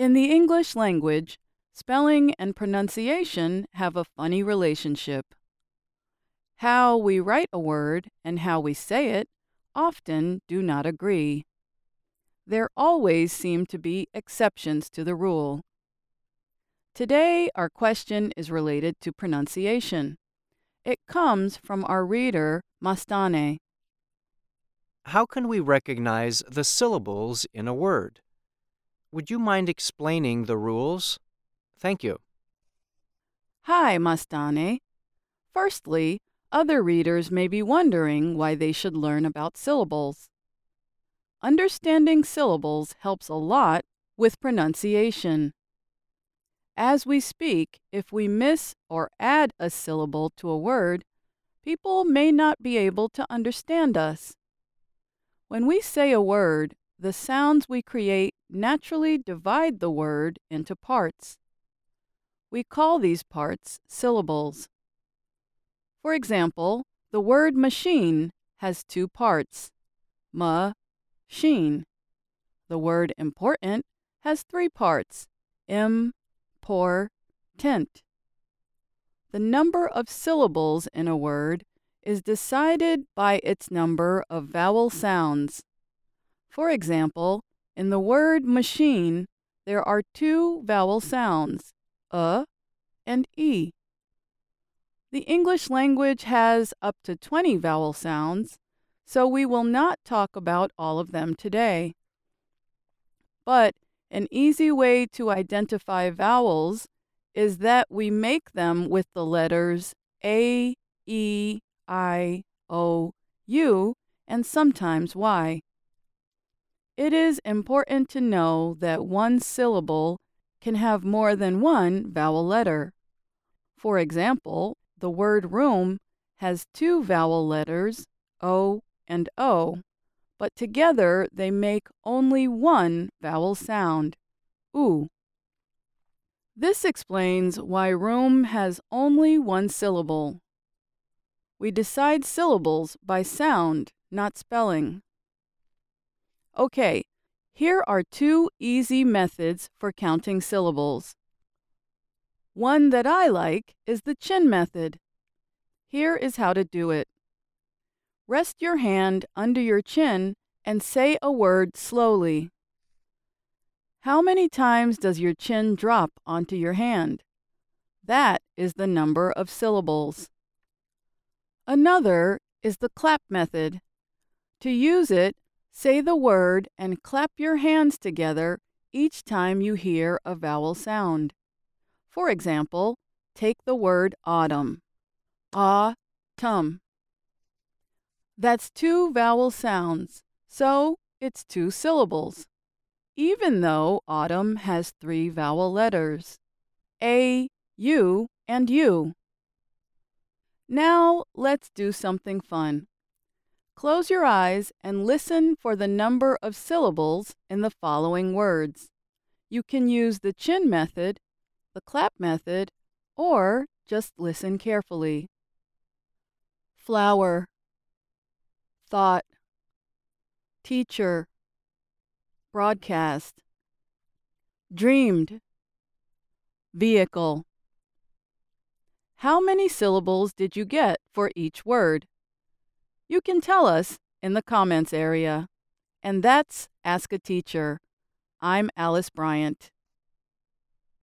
In the English language, spelling and pronunciation have a funny relationship. How we write a word and how we say it often do not agree. There always seem to be exceptions to the rule. Today, our question is related to pronunciation. It comes from our reader, Mastane. How can we recognize the syllables in a word? Would you mind explaining the rules? Thank you. Hi, Mastane. Firstly, other readers may be wondering why they should learn about syllables. Understanding syllables helps a lot with pronunciation. As we speak, if we miss or add a syllable to a word, people may not be able to understand us. When we say a word, the sounds we create naturally divide the word into parts. We call these parts syllables. For example, the word machine has two parts, ma, sheen. The word important has three parts, im, por, tent. The number of syllables in a word is decided by its number of vowel sounds. For example, in the word machine, there are two vowel sounds, a and e. The English language has up to 20 vowel sounds, so we will not talk about all of them today. But an easy way to identify vowels is that we make them with the letters A, E, I, O, U, and sometimes Y. It is important to know that one syllable can have more than one vowel letter. For example, the word room has two vowel letters, O and O, but together they make only one vowel sound, oo. This explains why room has only one syllable. We decide syllables by sound, not spelling. Okay, here are two easy methods for counting syllables. One that I like is the chin method. Here is how to do it. Rest your hand under your chin and say a word slowly. How many times does your chin drop onto your hand? That is the number of syllables. Another is the clap method. To use it, say the word and clap your hands together each time you hear a vowel sound. For example, take the word autumn. Ah-tum. That's two vowel sounds, so it's two syllables, even though autumn has three vowel letters, A, U, and U. Now let's do something fun. Close your eyes and listen for the number of syllables in the following words. You can use the chin method the clap method, or just listen carefully. Flower, thought, teacher, broadcast, dreamed, vehicle. How many syllables did you get for each word? You can tell us in the comments area. And that's Ask a Teacher. I'm Alice Bryant.